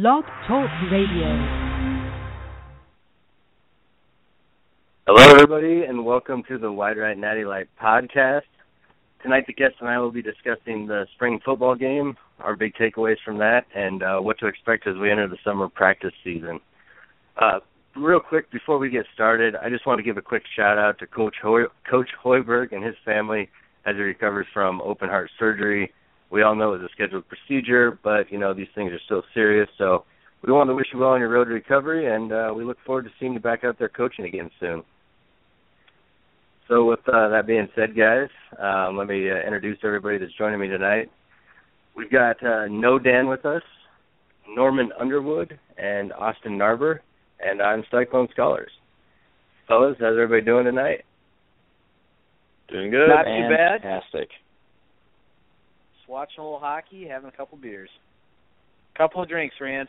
Blog Talk Radio. Hello, everybody, and welcome to the Wide Right Natty Light podcast. Tonight, the guest and I will be discussing the spring football game, our big takeaways from that, and uh, what to expect as we enter the summer practice season. Uh, real quick, before we get started, I just want to give a quick shout out to Coach Hoy- Coach Hoiberg and his family as he recovers from open heart surgery. We all know it's a scheduled procedure, but you know these things are still serious. So we want to wish you well on your road to recovery, and uh, we look forward to seeing you back out there coaching again soon. So with uh, that being said, guys, um, let me uh, introduce everybody that's joining me tonight. We've got uh, No Dan with us, Norman Underwood, and Austin Narber, and I'm Cyclone Scholars. Fellas, how's everybody doing tonight? Doing good. Not too bad. Fantastic. Just watching a little hockey, having a couple beers. Couple of drinks, Rand.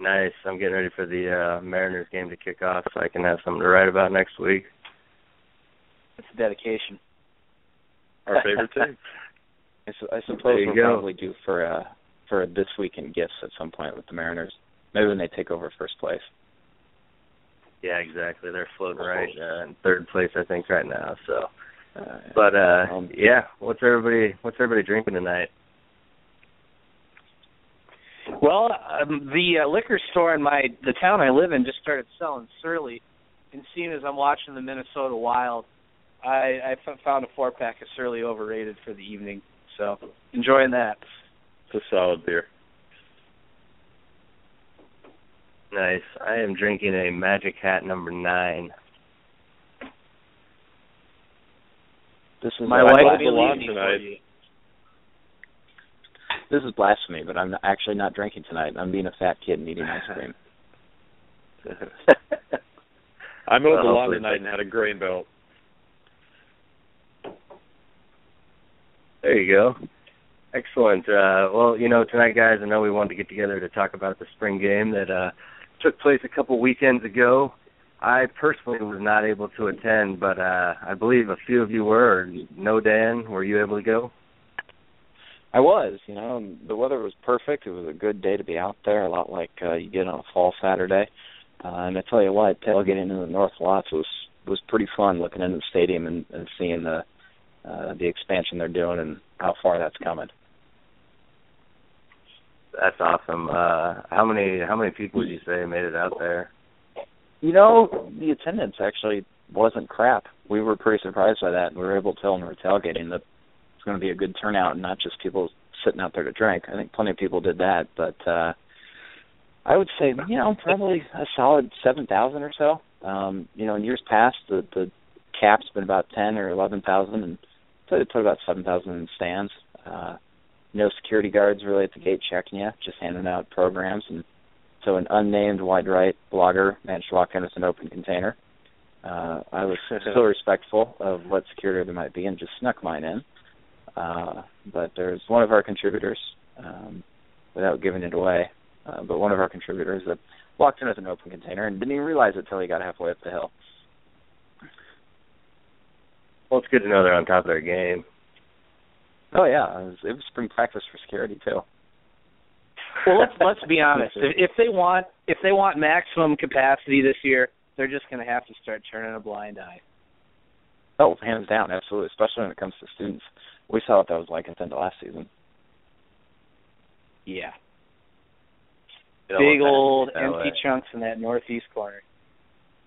Nice. I'm getting ready for the uh, Mariners game to kick off, so I can have something to write about next week. It's a dedication. Our favorite team. I, su- I suppose There we'll go. probably do for uh for this weekend gifts at some point with the Mariners. Maybe when they take over first place. Yeah, exactly. They're floating right uh, in third place, I think, right now. So, but uh, Um, yeah, what's everybody what's everybody drinking tonight? Well, um, the uh, liquor store in my the town I live in just started selling Surly, and seeing as I'm watching the Minnesota Wild, I, I found a four pack of Surly overrated for the evening. So enjoying that. It's a solid beer. Nice. I am drinking a Magic Hat number nine. This is My wife bought will the be lawn leaving tonight. this is blasphemy, but I'm actually not drinking tonight. I'm being a fat kid and eating ice cream. I mowed the Well, lawn hopefully- tonight and had a grain belt. There you go. Excellent. Uh, well, you know, tonight, guys, I know we wanted to get together to talk about the spring game that uh, took place a couple weekends ago. I personally was not able to attend, but uh, I believe a few of you were. No, Dan, were you able to go? I was, you know, the weather was perfect. It was a good day to be out there, a lot like uh, you get on a fall Saturday. Uh, and I tell you what, tailgating into the North Lots was was pretty fun looking into the stadium and, and seeing the uh, the expansion they're doing and how far that's coming. That's awesome. Uh, how many how many people would you say made it out there? You know, the attendance actually wasn't crap. We were pretty surprised by that. We were able to tell when we were tailgating that it's going to be a good turnout and not just people sitting out there to drink. I think plenty of people did that, but uh I would say, you know, probably a solid 7,000 or so. Um, you know, in years past the the cap's been about 10 or 11,000 and so they put about 7,000 in stands. Uh no security guards really at the gate checking you, just handing out programs and so an unnamed white right blogger managed to walk in with an open container. Uh, I was still respectful of what security there might be and just snuck mine in. Uh, but there's one of our contributors, um, without giving it away, uh, but one of our contributors that walked in with an open container and didn't even realize it until he got halfway up the hill. Well, it's good to know they're on top of their game. Oh yeah, it was, it was spring practice for security too. Well, let's let's be honest. If, they want if they want maximum capacity this year, they're just going to have to start turning a blind eye. Oh, hands down, absolutely. Especially when it comes to students. We saw what that was like at the end of last season. Yeah. Know, Big old empty way. chunks in that northeast corner.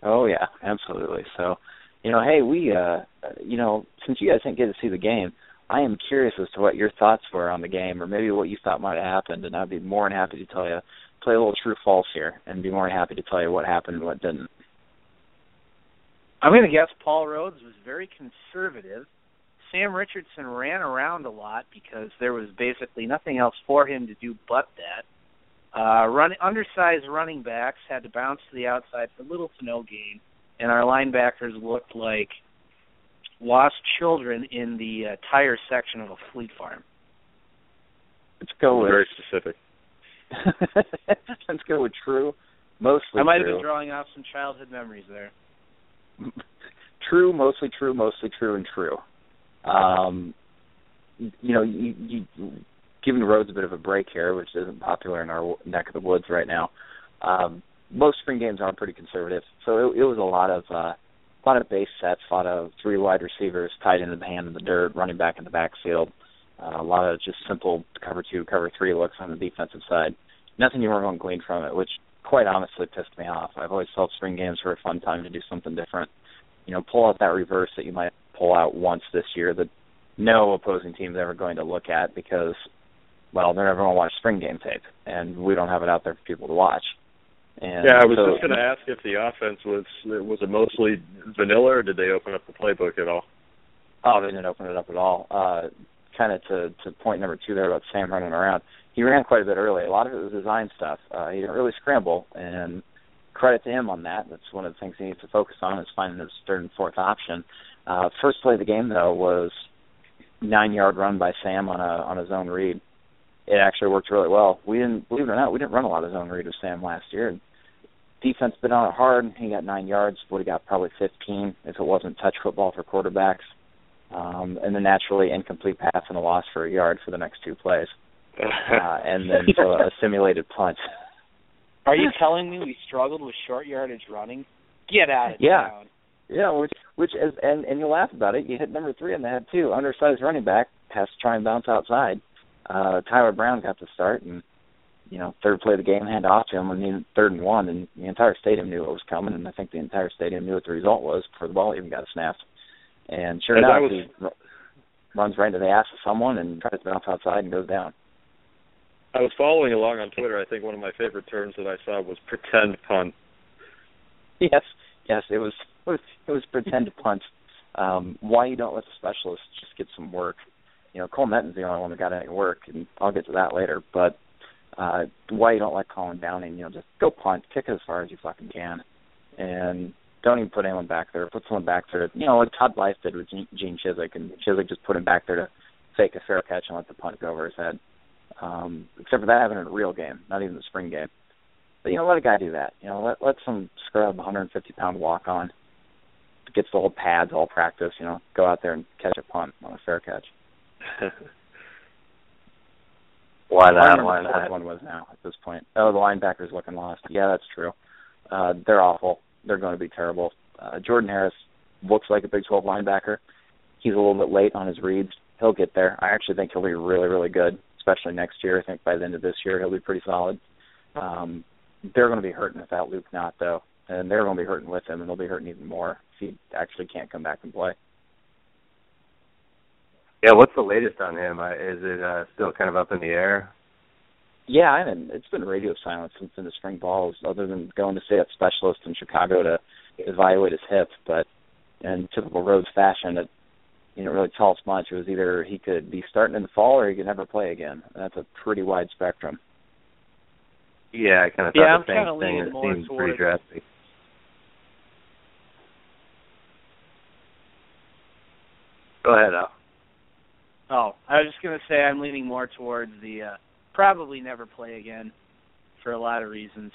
Oh yeah, absolutely. So, you know, hey, we, uh, you know, since you guys didn't get to see the game, I am curious as to what your thoughts were on the game, or maybe what you thought might have happened, and I'd be more than happy to tell you, play a little true false here, and be more than happy to tell you what happened and what didn't. I'm going to guess Paul Rhoads was very conservative. Sam Richardson ran around a lot because there was basically nothing else for him to do but that. Uh, run undersized running backs had to bounce to the outside for little to no gain, and our linebackers looked like lost children in the uh, tire section of a fleet farm. Let's go with Very specific. let's go with true, mostly I might have true. been drawing off some childhood memories there. true, mostly true, mostly true, and true. Um, you know, you, you giving Rhoads a bit of a break here, which isn't popular in our neck of the woods right now. Um, most spring games are pretty conservative, so it, it was a lot of uh, a lot of base sets, a lot of three wide receivers tied into the hand in the dirt, running back in the backfield, uh, a lot of just simple cover two, cover three looks on the defensive side. Nothing you were going to glean from it, which quite honestly pissed me off. I've always felt spring games were a fun time to do something different. You know, pull out that reverse that you might pull out once this year that no opposing team is ever going to look at because, well, they're never going to watch spring game tape, and we don't have it out there for people to watch. And yeah, I was so, just going to ask if the offense was was it mostly vanilla, or did they open up the playbook at all? Oh, they didn't open it up at all. Uh, kind of to to point number two there about Sam running around. He ran quite a bit early. A lot of it was design stuff. Uh, he didn't really scramble, and credit to him on that. That's one of the things he needs to focus on is finding his third and fourth option. Uh, first play of the game though was nine yard run by Sam on a on a zone read. It actually worked really well. We didn't believe it or not, we didn't run a lot of zone read with Sam last year. Defense been on it hard. He got nine yards. Would have got probably 15 if it wasn't touch football for quarterbacks. Um, and then naturally incomplete pass and a loss for a yard for the next two plays. Uh, and then so a simulated punt. Are you telling me we struggled with short yardage running? Get out of Yeah. town. Yeah, which which is and and you laugh about it. You hit number three in the head too. Undersized running back has to try and bounce outside. Uh Tyler Brown got the start and you know, third play of the game hand off to him and he third and one and the entire stadium knew it was coming and I think the entire stadium knew what the result was before the ball even got snapped. And sure As enough was- he r- runs right into the ass of someone and tries to bounce outside and goes down. I was following along on Twitter. I think one of my favorite terms that I saw was pretend punt. Yes, yes, it was it was, it was pretend to punt. Um, why you don't let the specialists just get some work? You know, Cole Netten's the only one that got any work, and I'll get to that later. But uh, why you don't let Colin Downing? You know, just go punt, kick as far as you fucking can, and don't even put anyone back there. Put someone back there. You know, like Todd Blythe did with Gene, Chizik, and Chizik just put him back there to fake a fair catch and let the punt go over his head. Um, except for that happened in a real game, not even the spring game. But you know, let a guy do that. You know, let let some scrub 150 pound walk on gets the whole pads all practice. You know, go out there and catch a punt on a fair catch. Why not? Why what the fourth not? one was now at this point. Oh, the linebackers looking lost. Yeah, that's true. Uh, they're awful. They're going to be terrible. Uh, Jordan Harris looks like a Big 12 linebacker. He's a little bit late on his reads. He'll get there. I actually think he'll be really, really good, especially next year. I think by the end of this year he'll be pretty solid. Um, they're going to be hurting without Luke Knott, though, and they're going to be hurting with him, and they'll be hurting even more if he actually can't come back and play. Yeah, what's the latest on him? Uh, Is it uh, still kind of up in the air? Yeah, I haven't. It's been radio silence since in the spring balls, other than going to see that specialist in Chicago to evaluate his hip. But in typical Rhoads fashion, it you know really tell us much. It was either he could be starting in the fall or he could never play again. That's a pretty wide spectrum. Yeah, I kind of thought Yeah, I'm same kinda thing. leaning It more seems towards- pretty drastic. Go ahead, Al. Oh, I was just gonna say I'm leaning more towards the uh probably never play again for a lot of reasons.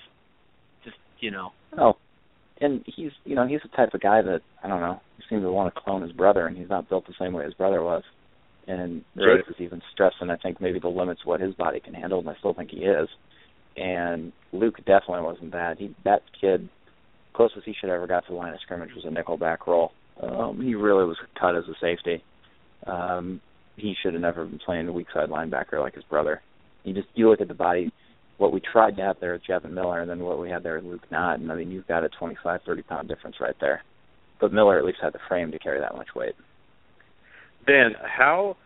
Just you know. Oh, and he's you know he's the type of guy that I don't know. He seems to want to clone his brother, and he's not built the same way his brother was. And Right. Jake is even stressing, I think, maybe the limits of what his body can handle, and I still think he is. And Luke definitely wasn't that. He that kid, closest he should ever got to the line of scrimmage was a nickel back roll. Um, he really was cut as a safety. Um, he should have never been playing a weak side linebacker like his brother. You just you look at the body what we tried to have there with Jevohn Miller and then what we had there with Luke Knott, and I mean you've got a twenty five, thirty pound difference right there. But Miller at least had the frame to carry that much weight. Dan, how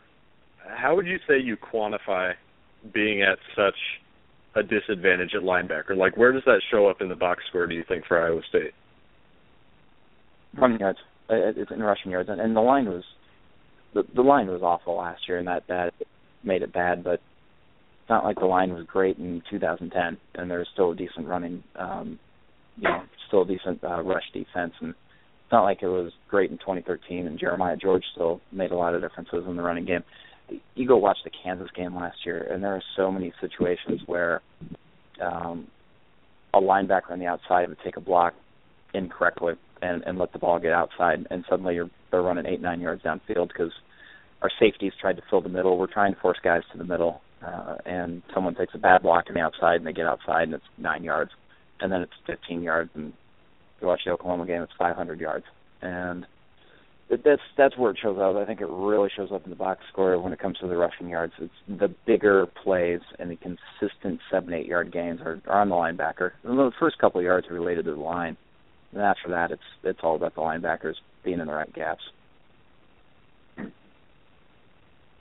how would you say you quantify being at such a disadvantage at linebacker? Like, where does that show up in the box score? Do you think for Iowa State? Running yards, uh, it's in rushing yards, and, and the line was the the line was awful last year, and that that made it bad. But it's not like the line was great in 2010, and there's still a decent running, um, you know, still a decent uh, rush defense, and it's not like it was great in 2013. And Jeremiah George still made a lot of differences in the running game. You go watch the Kansas game last year, and there are so many situations where um, a linebacker on the outside would take a block incorrectly and and let the ball get outside, and suddenly you're they're running eight nine yards downfield because our safeties tried to fill the middle. We're trying to force guys to the middle, uh, and someone takes a bad block on the outside and they get outside and it's nine yards, and then it's 15 yards, and you watch the Oklahoma game, it's 500 yards, and that's that's where it shows up. I think it really shows up in the box score when it comes to the rushing yards. It's the bigger plays and the consistent seven, eight yard gains are, are on the linebacker. And the first couple of yards are related to the line, and after that, it's it's all about the linebackers being in the right gaps.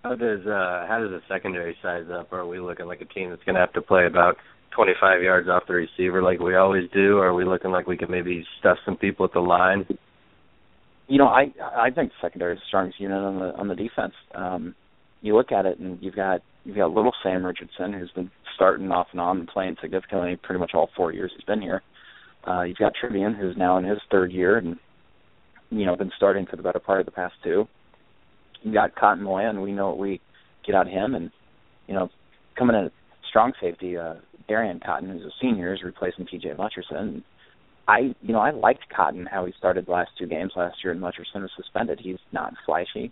How does uh how does the secondary size up? Are we looking like a team that's going to have to play about 25 yards off the receiver like we always do? Or are we looking like we can maybe stuff some people at the line? you know, I I think secondary is the strongest unit on the on the defense. Um, you look at it, and you've got you've got little Sam Richardson, who's been starting off and on and playing significantly pretty much all four years he's been here. Uh, you've got Tribune, who's now in his third year, and you know been starting for the better part of the past two. You got Cotton Moya, and we know what we get out of him, and you know coming in strong safety, uh, Darian Cotton, who's a senior, is replacing T.J. Mutcherson. I you know I liked Cotton how he started the last two games last year, and Mutcherson was suspended. He's not flashy.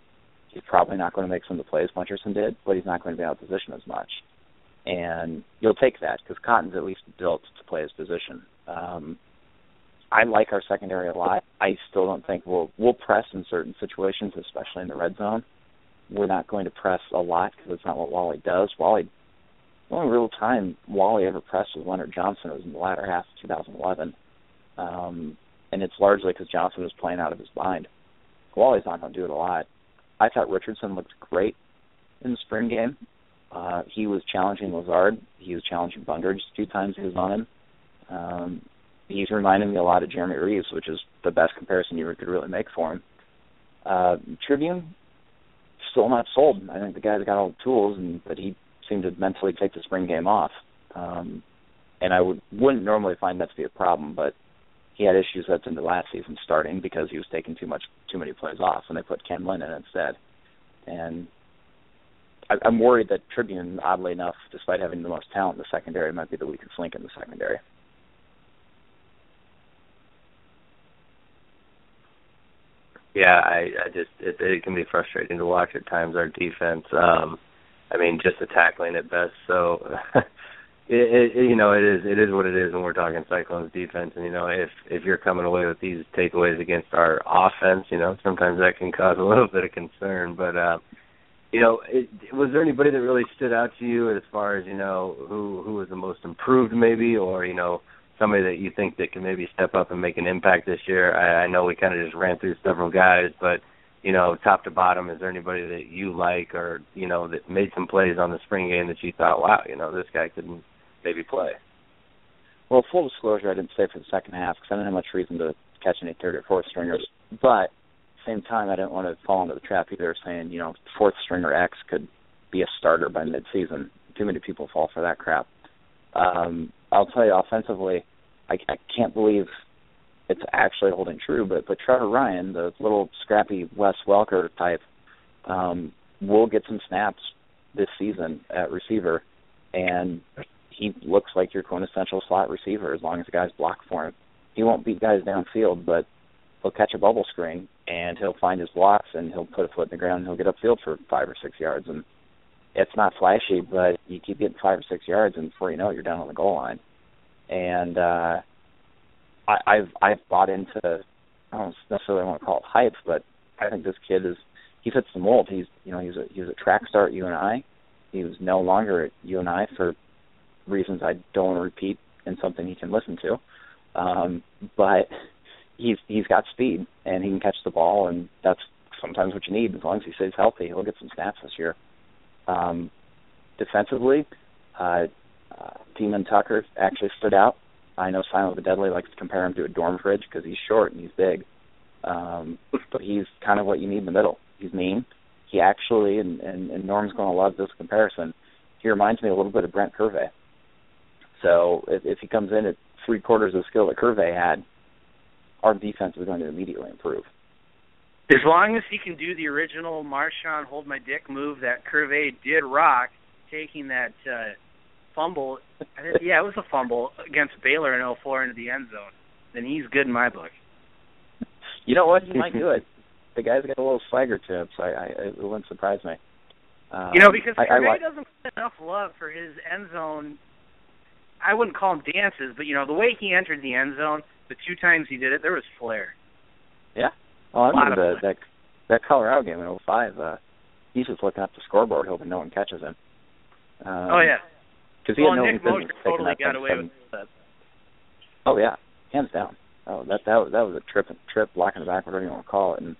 He's probably not going to make some of the plays Mutcherson did, but he's not going to be out of position as much. And you'll take that because Cotton's at least built to play his position. Um, I like our secondary a lot. I still don't think we'll we'll press in certain situations, especially in the red zone. We're not going to press a lot because it's not what Wally does. Wally, the only real time Wally ever pressed was Leonard Johnson. It was in the latter half of 2011 um, and it's largely because Johnson was playing out of his mind. Wally's not going to do it a lot. I thought Richardson looked great in the spring game. Uh, he was challenging Lazard. He was challenging Bungers a few times he was on him. Um, he's reminding me a lot of Jeremy Reaves, which is the best comparison you could really make for him. Uh, Tribune, still not sold. I think the guy's got all the tools, and but he seemed to mentally take the spring game off. Um, and I would wouldn't normally find that to be a problem, but he had issues that's in the last season starting because he was taking too much too many plays off, and they put Ken Lin in instead. And I, I'm worried that Tribune, oddly enough, despite having the most talent in the secondary, might be the weakest link in the secondary. Yeah, I, I just it, it can be frustrating to watch at times our defense. Um, I mean, just the tackling at best. So it, it, you know, it is it is what it is when we're talking Cyclones defense. And you know, if if you're coming away with these takeaways against our offense, you know, sometimes that can cause a little bit of concern. But uh, you know, it, was there anybody that really stood out to you as far as you know who who was the most improved, maybe, or you know, somebody that you think that can maybe step up and make an impact this year? I, I know we kind of just ran through several guys, but you know, top to bottom, is there anybody that you like or, you know, that made some plays on the spring game that you thought, wow, you know, this guy could maybe play. Well, full disclosure, I didn't say for the second half because I didn't have much reason to catch any third or fourth stringers. But same time, I didn't want to fall into the trap either, saying you know fourth stringer X could be a starter by midseason. Too many people fall for that crap. Um, I'll tell you, offensively, I, I can't believe it's actually holding true. But but Trever Ryen, the little scrappy Wes Welker type, um, will get some snaps this season at receiver, and he looks like your quintessential slot receiver as long as the guys block for him. He won't beat guys downfield, but he'll catch a bubble screen and he'll find his blocks and he'll put a foot in the ground and he'll get upfield for five or six yards and it's not flashy, but you keep getting five or six yards and before you know it you're down on the goal line. And uh I, I've I've bought into I don't necessarily want to call it hype, but I think this kid is he fits the mold. He's you know, he's a he was a track star at UNI. He was no longer at UNI for reasons I don't want to repeat and something he can listen to. Um, but he's he's got speed and he can catch the ball and that's sometimes what you need as long as he stays healthy. He'll get some snaps this year. Um, defensively, uh, Demond Tucker actually stood out. I know Silent the Deadly likes to compare him to a dorm fridge because he's short and he's big, um, but he's kind of what you need in the middle. He's mean. He actually, and, and, and Norm's going to love this comparison. He reminds me a little bit of Brent Curvey. So if, if he comes in at three quarters of the skill that Curvey had, our defense is going to immediately improve. As long as he can do the original Marshawn hold my dick move that Curvey did rock, taking that uh, fumble, yeah, it was a fumble against Baylor in 04 into the end zone, then he's good in my book. You know what? He might do it. The guy's got a little swagger to him, so I, I, it wouldn't surprise me. Um, You know, because I, I Curvey like, doesn't get enough love for his end zone. I wouldn't call him dances, but you know the way he entered the end zone, the two times he did it, there was flair. Yeah. Oh, I remember the, that that Colorado game in '05. Uh, he's just looking up the scoreboard, hoping no one catches him. Um, oh yeah. Because he well, had no Nick business totally that got away seven- with that. Oh yeah, hands down. Oh, that that was, that was a trip trip blocking the back, whatever you want to call it. And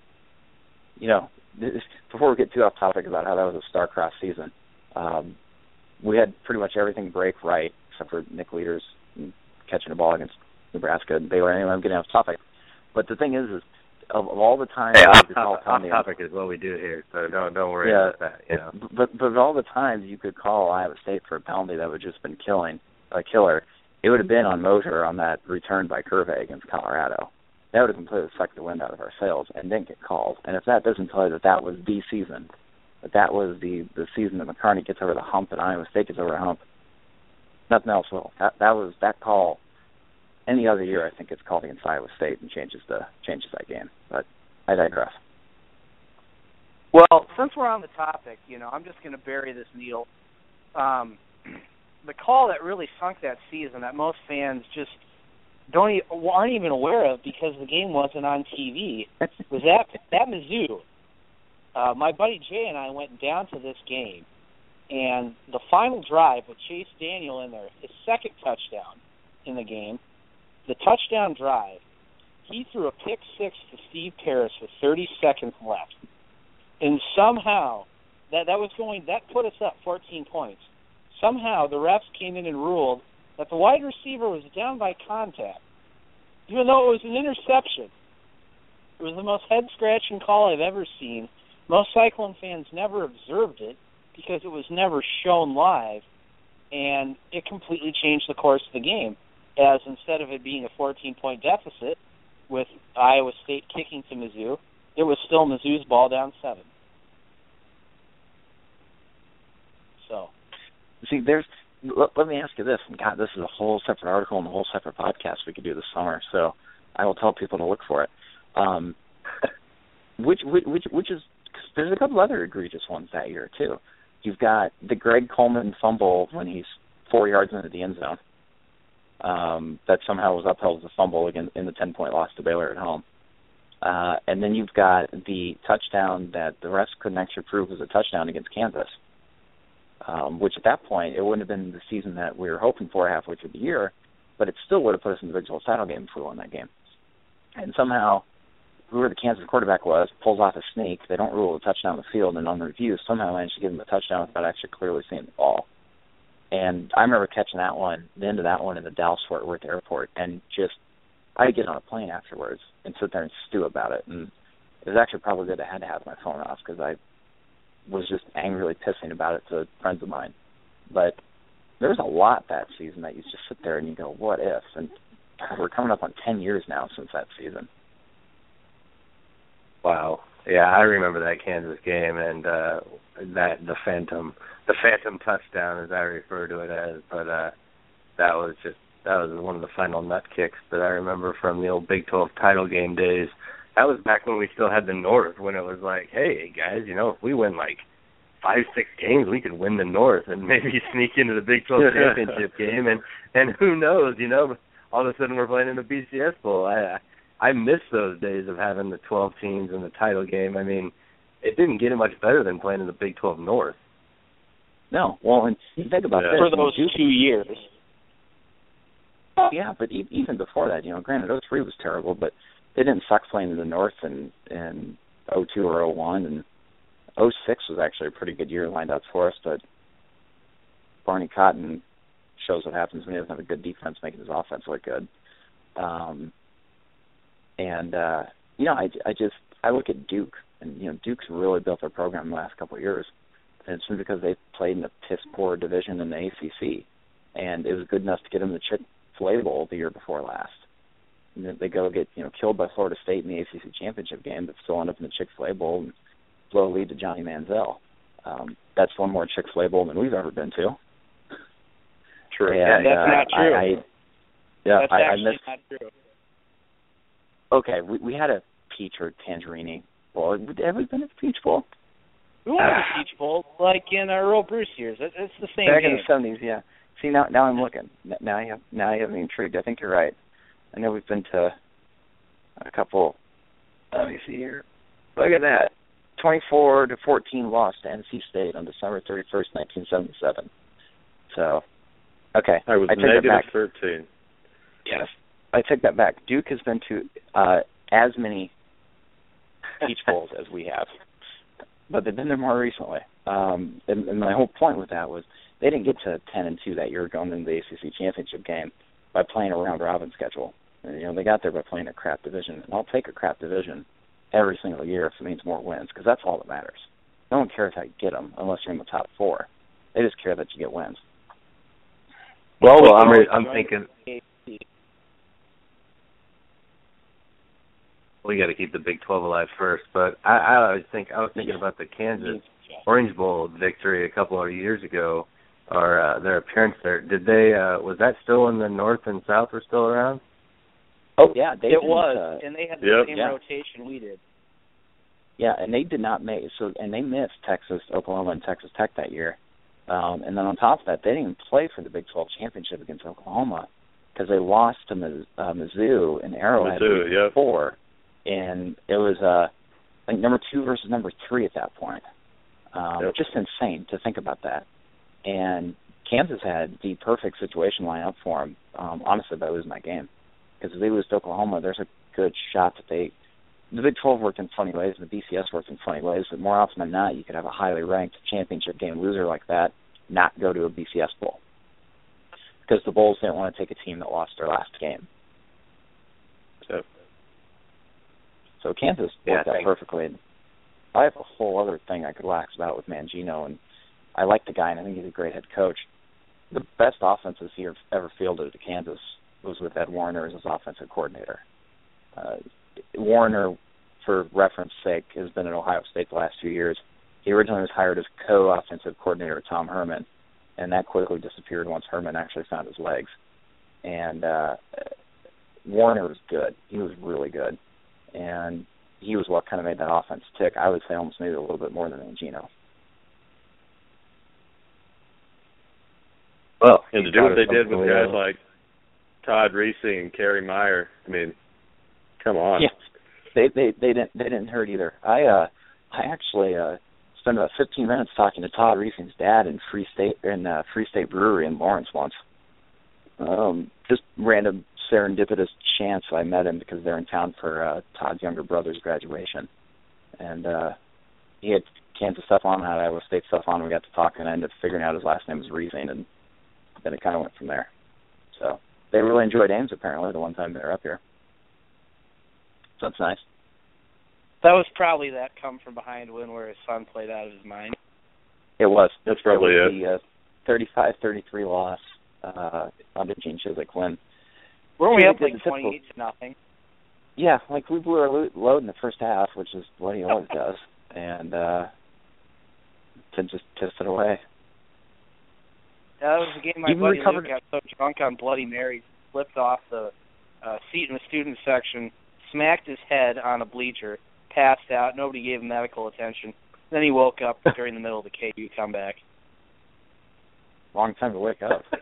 you know, this, before we get too off topic about how that was a star-crossed season, um, we had pretty much everything break right except for Nick Leaders catching a ball against Nebraska and Baylor. Anyway, I'm getting off topic. But the thing is, is of, of all the times Hey, off you could call topic, off the- topic is what we do here, so don't don't worry Yeah. about that. You know. but but of all the times you could call Iowa State for a penalty that would just been killing a killer, it would have been on Mosher on that return by Curve against Colorado. That would have completely sucked the wind out of our sails and didn't get called. And if that doesn't tell you that that was the season, that that was the the season that McCarney gets over the hump and Iowa State gets over the hump, nothing else will. That that was that call. Any other year, I think it's called against Iowa State and changes the changes that game. But I digress. Well, since we're on the topic, you know, I'm just going to bury this needle. Um, the call that really sunk that season, that most fans just don't e- aren't even aware of because the game wasn't on TV, was that that Mizzou. Uh, my buddy Jay and I went down to this game, and the final drive with Chase Daniel in there, his second touchdown in the game, the touchdown drive, he threw a pick six to Steve Paris with 30 seconds left and somehow that that was going that put us up 14 points. Somehow the refs came in and ruled that the wide receiver was down by contact, even though it was an interception. It was the most head scratching call I've ever seen. Most Cyclone fans never observed it because it was never shown live, and it completely changed the course of the game. As instead of it being a 14 point deficit with Iowa State kicking to Mizzou, it was still Mizzou's ball down seven. So See, there's. Let, let me ask you this, and God, this is a whole separate article and a whole separate podcast we could do this summer. So I will tell people to look for it. Um, which, which, which, which is cause there's a couple other egregious ones that year too. You've got the Greg Coleman fumble when he's four yards into the end zone. Um, that somehow was upheld as a fumble again in the ten point loss to Baylor at home. Uh, and then you've got the touchdown that the refs couldn't actually prove was a touchdown against Kansas um, which at that point it wouldn't have been the season that we were hoping for halfway through the year, but it still would have put us in the Big 12 title game if we won that game. And somehow, whoever the Kansas quarterback was pulls off a sneak. They don't rule a touchdown on the field, and on the review, somehow managed to give him a touchdown without actually clearly seeing the ball. And I remember catching that one, the end of that one in the Dallas Fort Worth airport, and just I'd get on a plane afterwards and sit there and stew about it. And it was actually probably good I had to have my phone off because I was just angrily pissing about it to friends of mine. But there's a lot that season that you just sit there and you go, "What if?" And we're coming up on ten years now since that season. Wow. Yeah, I remember that Kansas game and uh that the phantom the phantom touchdown as I refer to it as, but uh that was just that was one of the final nut kicks that I remember from the old Big 12 title game days. That was back when we still had the North when it was like, hey guys, you know, if we win like five, six games, we could win the North and maybe sneak into the Big 12 championship game and and who knows, you know, all of a sudden we're playing in the BCS bowl. I I miss those days of having the 12 teams in the title game. I mean, it didn't get it much better than playing in the Big 12 North. No, well, and think about Yeah. this. for those Duke- two years. Yeah, but e- even before that, you know, granted, 03 was terrible, but they didn't suck playing in the North in in 02 or 01, and 06 was actually a pretty good year lined up for us. But Barney Cotton shows what happens when he doesn't have a good defense making his offense look good. Um, and uh, you know, I I just I look at Duke, and you know, Duke's really built their program in the last couple of years, and it's been because they played in the piss poor division in the ACC, and it was good enough to get them the Chick Fil A Bowl the year before last. And then they go get you know killed by Florida State in the ACC championship game, but still end up in the Chick Fil A Bowl and blow a lead to Johnny Manziel. Um, that's one more Chick Fil A Bowl than we've ever been to. True. And, that's uh, not true. I, I, yeah, That's I, I missed. not true. Okay, we we had a peach or tangerine bowl. Have we been at the peach bowl? We won the ah. Peach Bowl like in our Earle Bruce years. It's, it's the same Back game. in the seventies, yeah. See now, now I'm looking. Now you have, now you have me intrigued. I think you're right. I know we've been to a couple. Let me see here. Look at that. Twenty-four to fourteen loss to NC State on December thirty-first, nineteen seventy-seven. So, okay, I was I take that negative back. thirteen. Yes, I take that back. Duke has been to uh, as many Peach Bowls as we have, but they've been there more recently. Um, and, and my whole point with that was they didn't get to ten and two that year going into the ACC championship game by playing a round robin schedule. And, you know, they got there by playing a crap division, and I'll take a crap division every single year if it means more wins, because that's all that matters. No one cares how you get them unless you're in the top four. They just care that you get wins. Well, well I'm re- I'm thinking we got to keep the Big 12 alive first. But I, I was think I was thinking about the Kansas Orange Bowl victory a couple of years ago, or uh, their appearance there. Did they? uh Was that still in the North and South? Were still around? Oh yeah, they it was, uh, and they had the Yep. same Yeah. rotation we did. Yeah, and they did not make so, and they missed Texas, Oklahoma, and Texas Tech that year. Um, and then on top of that, they didn't even play for the Big 12 championship against Oklahoma because they lost to Miz, uh, Mizzou and Arrowhead Mizzou, week yep. before, and it was uh, I think number two versus number three at that point. Um, Yep. Just insane to think about that. And Kansas had the perfect situation lined up for them. Um, honestly, by losing that game, because if they lose to Oklahoma, there's a good shot that they the Big 12 worked in funny ways, and the BCS worked in funny ways, but more often than not, you could have a highly ranked championship game loser like that not go to a BCS bowl because the bowls didn't want to take a team that lost their last game. Yep. So Kansas Yeah, worked out thanks. perfectly. I have a whole other thing I could wax about with Mangino, and I like the guy, and I think he's a great head coach. The best offenses he ever fielded at Kansas was with Ed Warinner as his offensive coordinator. Uh, Warinner, for reference sake, has been at Ohio State the last few years. He originally was hired as co-offensive coordinator Tom Herman, and that quickly disappeared once Herman actually found his legs. And uh, Warinner was good. He was really good, and he was what kind of made that offense tick. I would say almost maybe a little bit more than Mangino. Well, And to do what they did with guys like Todd Reese and Kerry Meier, I mean, come on. Yeah. They they they didn't they didn't hurt either. I uh I actually uh spent about 15 minutes talking to Todd Reesing's dad in Free State in uh, Free State Brewery in Lawrence once. Um, just random serendipitous chance I met him because they're in town for uh, Todd's younger brother's graduation, and uh, he had Kansas stuff on, I had Iowa State stuff on. We got to talking, and I ended up figuring out his last name was Reesing, and then it kind of went from there. So they really enjoyed Ames apparently the one time they were up here. So that's nice. That was probably that come from behind win where his son played out of his mind. It was. That's probably it. it. Was the uh, 35-33 loss uh, under Gene Chizik when. Weren't we Yeah, up like did twenty-eight to nothing? Yeah, like we blew our lo- load in the first half, which is what he always does, and uh to just pissed it away. That was the game my Even buddy recovered- Luke got so drunk on Bloody Mary, flipped off the uh, seat in the student section, smacked his head on a bleacher, passed out. Nobody gave him medical attention. Then he woke up during the middle of the KU comeback. Long time to wake up.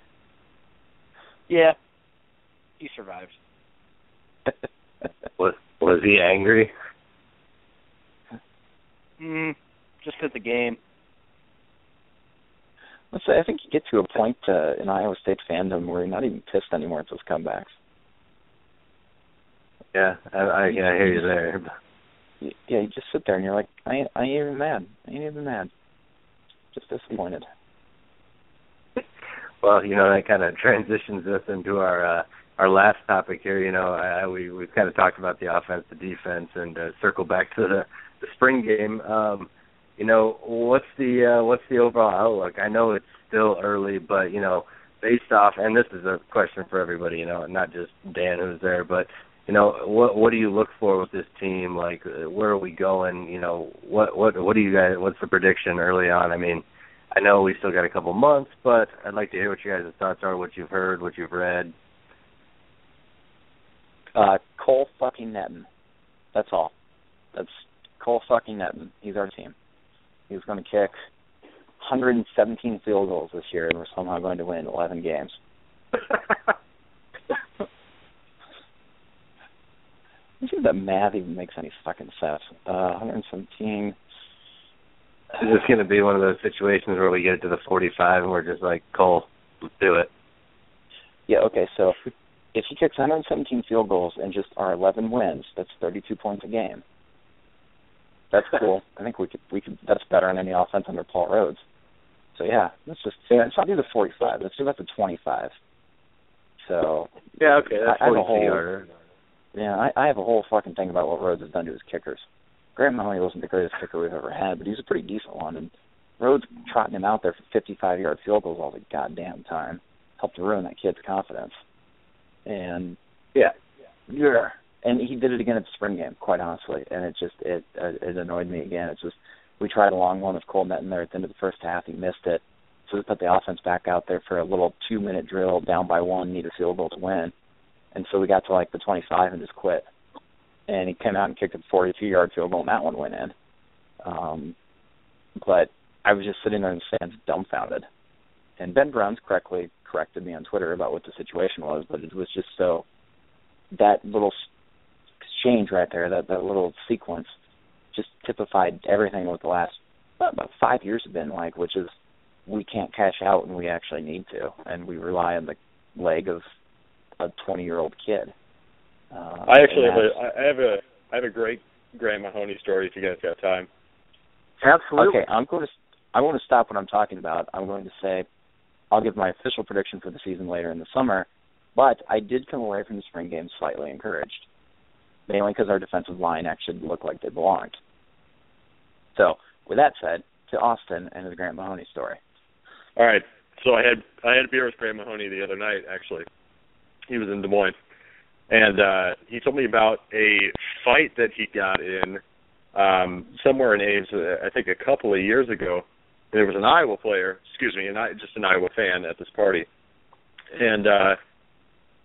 Yeah, he survived. Was was he angry? Mm, just at the game. Let's say I think you get to a point uh, in Iowa State fandom where you're not even pissed anymore at those comebacks. Yeah, I, I, yeah, I hear you there. Y- Yeah, you just sit there and you're like, I ain't, I ain't even mad. I ain't even mad. Just disappointed. Well, you know that kind of transitions us into our uh, our last topic here. You know, I, we we've kind of talked about the offense, the defense, and uh, circle back to the the spring game. Um, you know, what's the uh, what's the overall outlook? I know it's still early, but you know, based off, and this is a question for everybody. You know, not just Dan who's there, but you know, what what do you look for with this team? Like, uh, where are we going? You know, what what what do you guys? What's the prediction early on? I mean, I know we still got a couple months, but I'd like to hear what you guys' thoughts are, what you've heard, what you've read. Uh, Cole fucking Netten. That's all. That's Cole fucking Netten. He's our team. He's going to kick 117 field goals this year, and we're somehow going to win 11 games. Let's see if that math even makes any fucking sense. Uh, 117. Is this going to be one of those situations where we get to the 45 and we're just like, Cole, let's do it? Yeah, okay, so if he kicks 117 field goals and just our 11 wins, that's 32 points a game. That's cool. I think we could we could that's better than any offense under Paul Rhoads. So yeah, let's just yeah, let's not do the 45. Let's do that to 25. So yeah, okay, that's I, I have a whole, whole yeah, I, I have a whole fucking thing about what Rhoads has done to his kickers. Grant Mahoney wasn't the greatest kicker we've ever had, but he's a pretty decent one. And Rhoads trotting him out there for 55-yard field goals all the goddamn time helped to ruin that kid's confidence. And yeah, yeah, and he did it again at the spring game, quite honestly. And it just it uh, it annoyed me again. It's just we tried a long one with Cole Netten there at the end of the first half. He missed it, so we put the offense back out there for a little two-minute drill, down by one, need a field goal to win. And so we got to like the 25 and just quit. And he came out and kicked a 42-yard field goal, and that one went in. Um, but I was just sitting there in the stands, dumbfounded. And Ben Brown's correctly corrected me on Twitter about what the situation was, but it was just so that little exchange right there, that that little sequence, just typified everything what the last well, about five years have been like, which is we can't cash out and we actually need to, and we rely on the leg of a 20 year old kid. Uh, I actually have a I have a I have a great Grant Mahoney story if you guys got time. Absolutely. Okay, I'm going to I want to stop what I'm talking about. I'm going to say I'll give my official prediction for the season later in the summer, but I did come away from the spring game slightly encouraged, mainly because our defensive line actually looked like they belonged. So, with that said, to Austin and the Grant Mahoney story. All right. So I had I had a beer with Grant Mahoney the other night. Actually, he was in Des Moines, and uh he told me about a fight that he got in um somewhere in Ames. Uh, I think a couple of years ago. There was an Iowa player, excuse me, and I just an Iowa fan at this party, and uh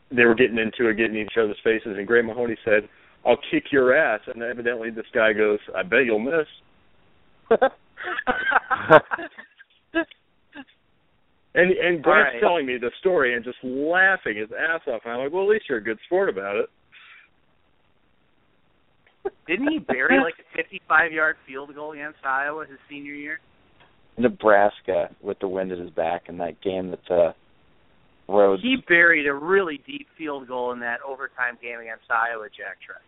they were getting into it, getting in each other's faces, and Grant Mahoney said, "I'll kick your ass," and evidently this guy goes, "I bet you'll miss." and and Grant's right. telling me the story and just laughing his ass off. And I'm like, well, at least you're a good sport about it. Didn't he bury like a 55 yard field goal against Iowa his senior year? Nebraska with the wind at his back in that game that uh Rhoads He buried a really deep field goal in that overtime game against Iowa, Jack Trice.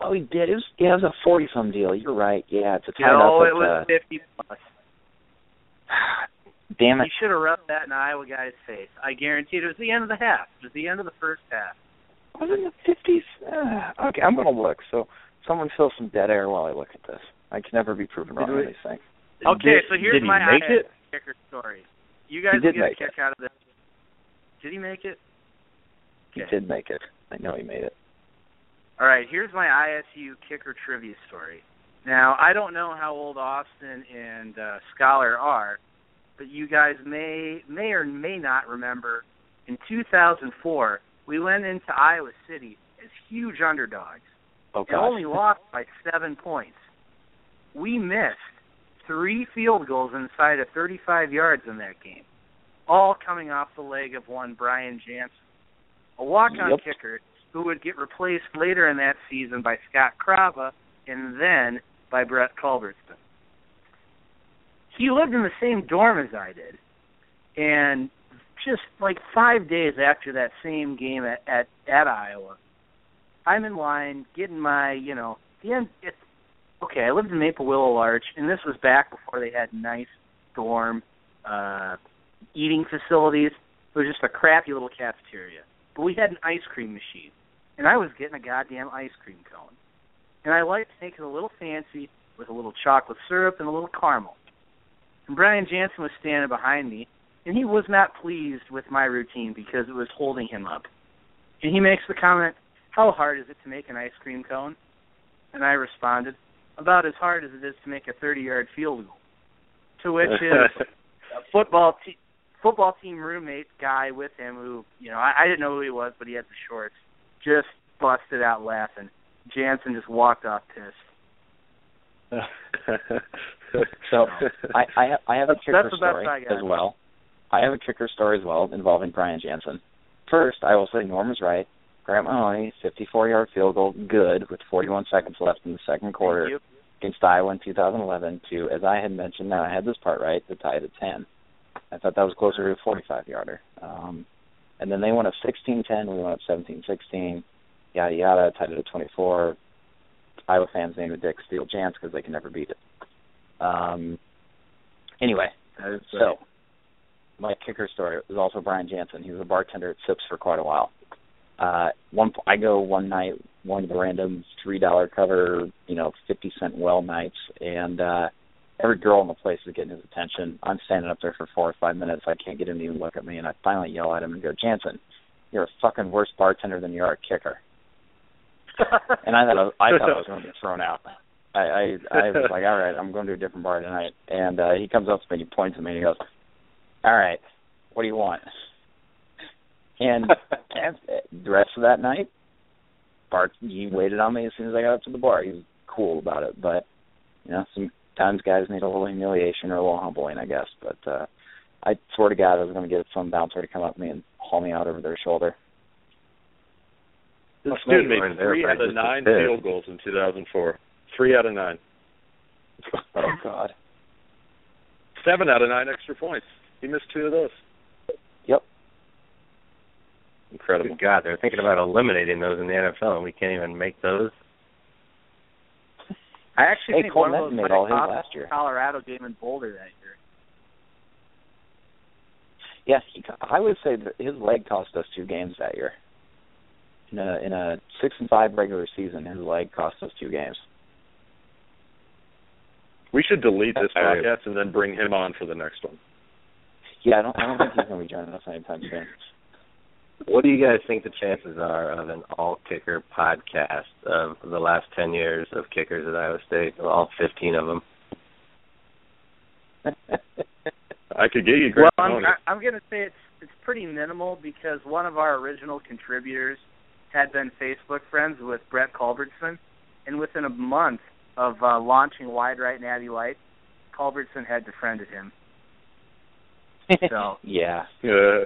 Oh he did. It was yeah, it was a forty some deal. You're right. Yeah, it's a tie No, it was at, 50 plus. uh, Damn He it. should have rubbed that in Iowa guy's face. I guarantee it was the end of the half. It was the end of the first half. Was it in the fifties? Uh, okay, I'm gonna look. So someone fill some dead air while I look at this. I can never be proven wrong on these things. Okay, Did- so here's did he my make it? kicker story. You guys did get a kick out of this. Did he make it? He did make it. I know he made it. All right, here's my ISU kicker trivia story. Now, I don't know how old Austin and uh, Scholar are, but you guys may may or may not remember in 2004 we went into Iowa City as huge underdogs Oh and only lost by seven points. We missed three field goals inside of 35 yards in that game, all coming off the leg of one Brian Jansen, a walk-on Yep. kicker who would get replaced later in that season by Scott Krava and then by Brett Culbertson. He lived in the same dorm as I did, and just like five days after that same game at at, at Iowa, I'm in line getting my, you know, the end. It's okay. I lived in Maple Willow Larch, and this was back before they had nice dorm uh, eating facilities. It was just a crappy little cafeteria, but we had an ice cream machine, and I was getting a goddamn ice cream cone, and I liked it a little fancy with a little chocolate syrup and a little caramel. And Brian Jansen was standing behind me, and he was not pleased with my routine because it was holding him up. And he makes the comment, How hard is it to make an ice cream cone? And I responded, About as hard as it is to make a 30 yard field goal. To which his a football te- football team roommate guy with him who, you know, I, I didn't know who he was, but he had the shorts, just busted out laughing. Jansen just walked off pissed. so I I have, I have a kicker that's the best story I got. as well. I have a kicker story as well involving Brian Jansen. First, I will say Norm is right. Grant Mahoney, 54-yard field goal, good with 41 seconds left in the second quarter against Iowa in 2011 to, as I had mentioned, now I had this part right, to tie it at 10. I thought that was closer to a 45 yarder. Um, and then they went up 16-10. We went up 17-16. Yada yada. Tied it at 24. Iowa fans named it Dick Steele Jans because they can never beat it. Um, anyway, so my kicker story was also Brian Jansen. He was a bartender at Sips for quite a while. Uh, one I go one night, one of the random three dollar cover, you know, fifty cent well nights, and uh, every girl in the place is getting his attention. I'm standing up there for four or five minutes. I can't get him to even look at me, and I finally yell at him and go, Jansen, you're a fucking worse bartender than you are a kicker. And I thought I, was- I thought I was going to get thrown out. I, I I was like, all right, I'm going to a different bar tonight. And uh, he comes up to me and he points at me and he goes, all right, what do you want? And and the rest of that night, Bart he waited on me as soon as I got up to the bar. He was cool about it, but you know, sometimes guys need a little humiliation or a little humbling, I guess. But uh I swear to God, I was going to get some bouncer to come up to me and haul me out over their shoulder. This Well, dude made three out of nine field goals in 2004. Three out of nine. Oh God. Seven out of nine extra points. He missed two of those. Yep. Incredible. Good God, they're thinking about eliminating those in the NFL, and we can't even make those. I actually Hey, think Cole one of Benton those made all his last year. Colorado game in Boulder that year. Yeah, he, I would say that his leg cost us two games that year. In a in a six and five regular season, his leg cost us two games. We should delete this All right. podcast and then bring him on for the next one. Yeah, I don't I don't think he's going to be joining us anytime soon. What do you guys think the chances are of an all kicker podcast of the last ten years of kickers at Iowa State, all fifteen of them? I could get you Well, I'm, I- I'm going to say it's it's pretty minimal because one of our original contributors had been Facebook friends with Brett Culbertson, and within a month of uh, launching Wide Right and Natty Light, Culbertson had befriended him. So yeah, Uh,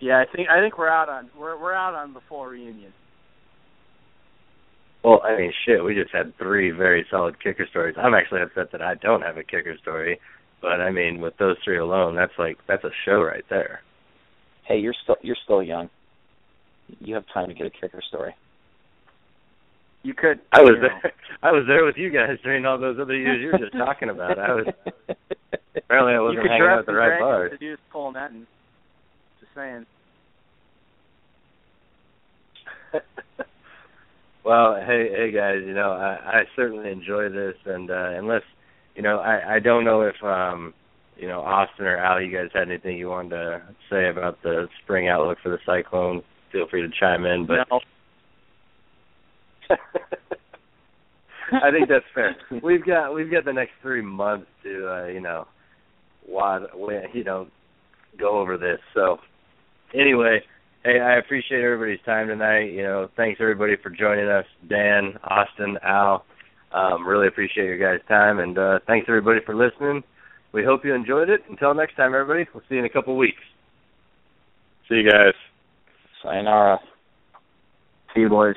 yeah, I think I think we're out on we're we're out on the full reunion. Well, I mean, shit, we just had three very solid kicker stories. I'm actually upset that I don't have a kicker story, but I mean, with those three alone, that's like that's a show right there. hey, you're still you're still young. You have time to get a kicker story. You could. I was you know, there. I was there with you guys during all those other years you were just talking about. I was apparently I wasn't hanging out at the right dragons bars. to do is Cole Netten. Just saying. Well, hey, hey guys, you know, I, I certainly enjoy this, and uh, unless, you know, I, I don't know if, um, you know, Austin or Al, you guys had anything you wanted to say about the spring outlook for the Cyclone. Feel free to chime in, but no, I think that's fair. We've got we've got the next three months to, uh, you know, wad, you know, go over this. So, anyway, hey, I appreciate everybody's time tonight. You know, thanks everybody for joining us. Dan, Austin, Al, um, really appreciate your guys' time, and uh, thanks everybody for listening. We hope you enjoyed it. Until next time, everybody. We'll see you in a couple weeks. see you guys. Sayonara. See you, boys.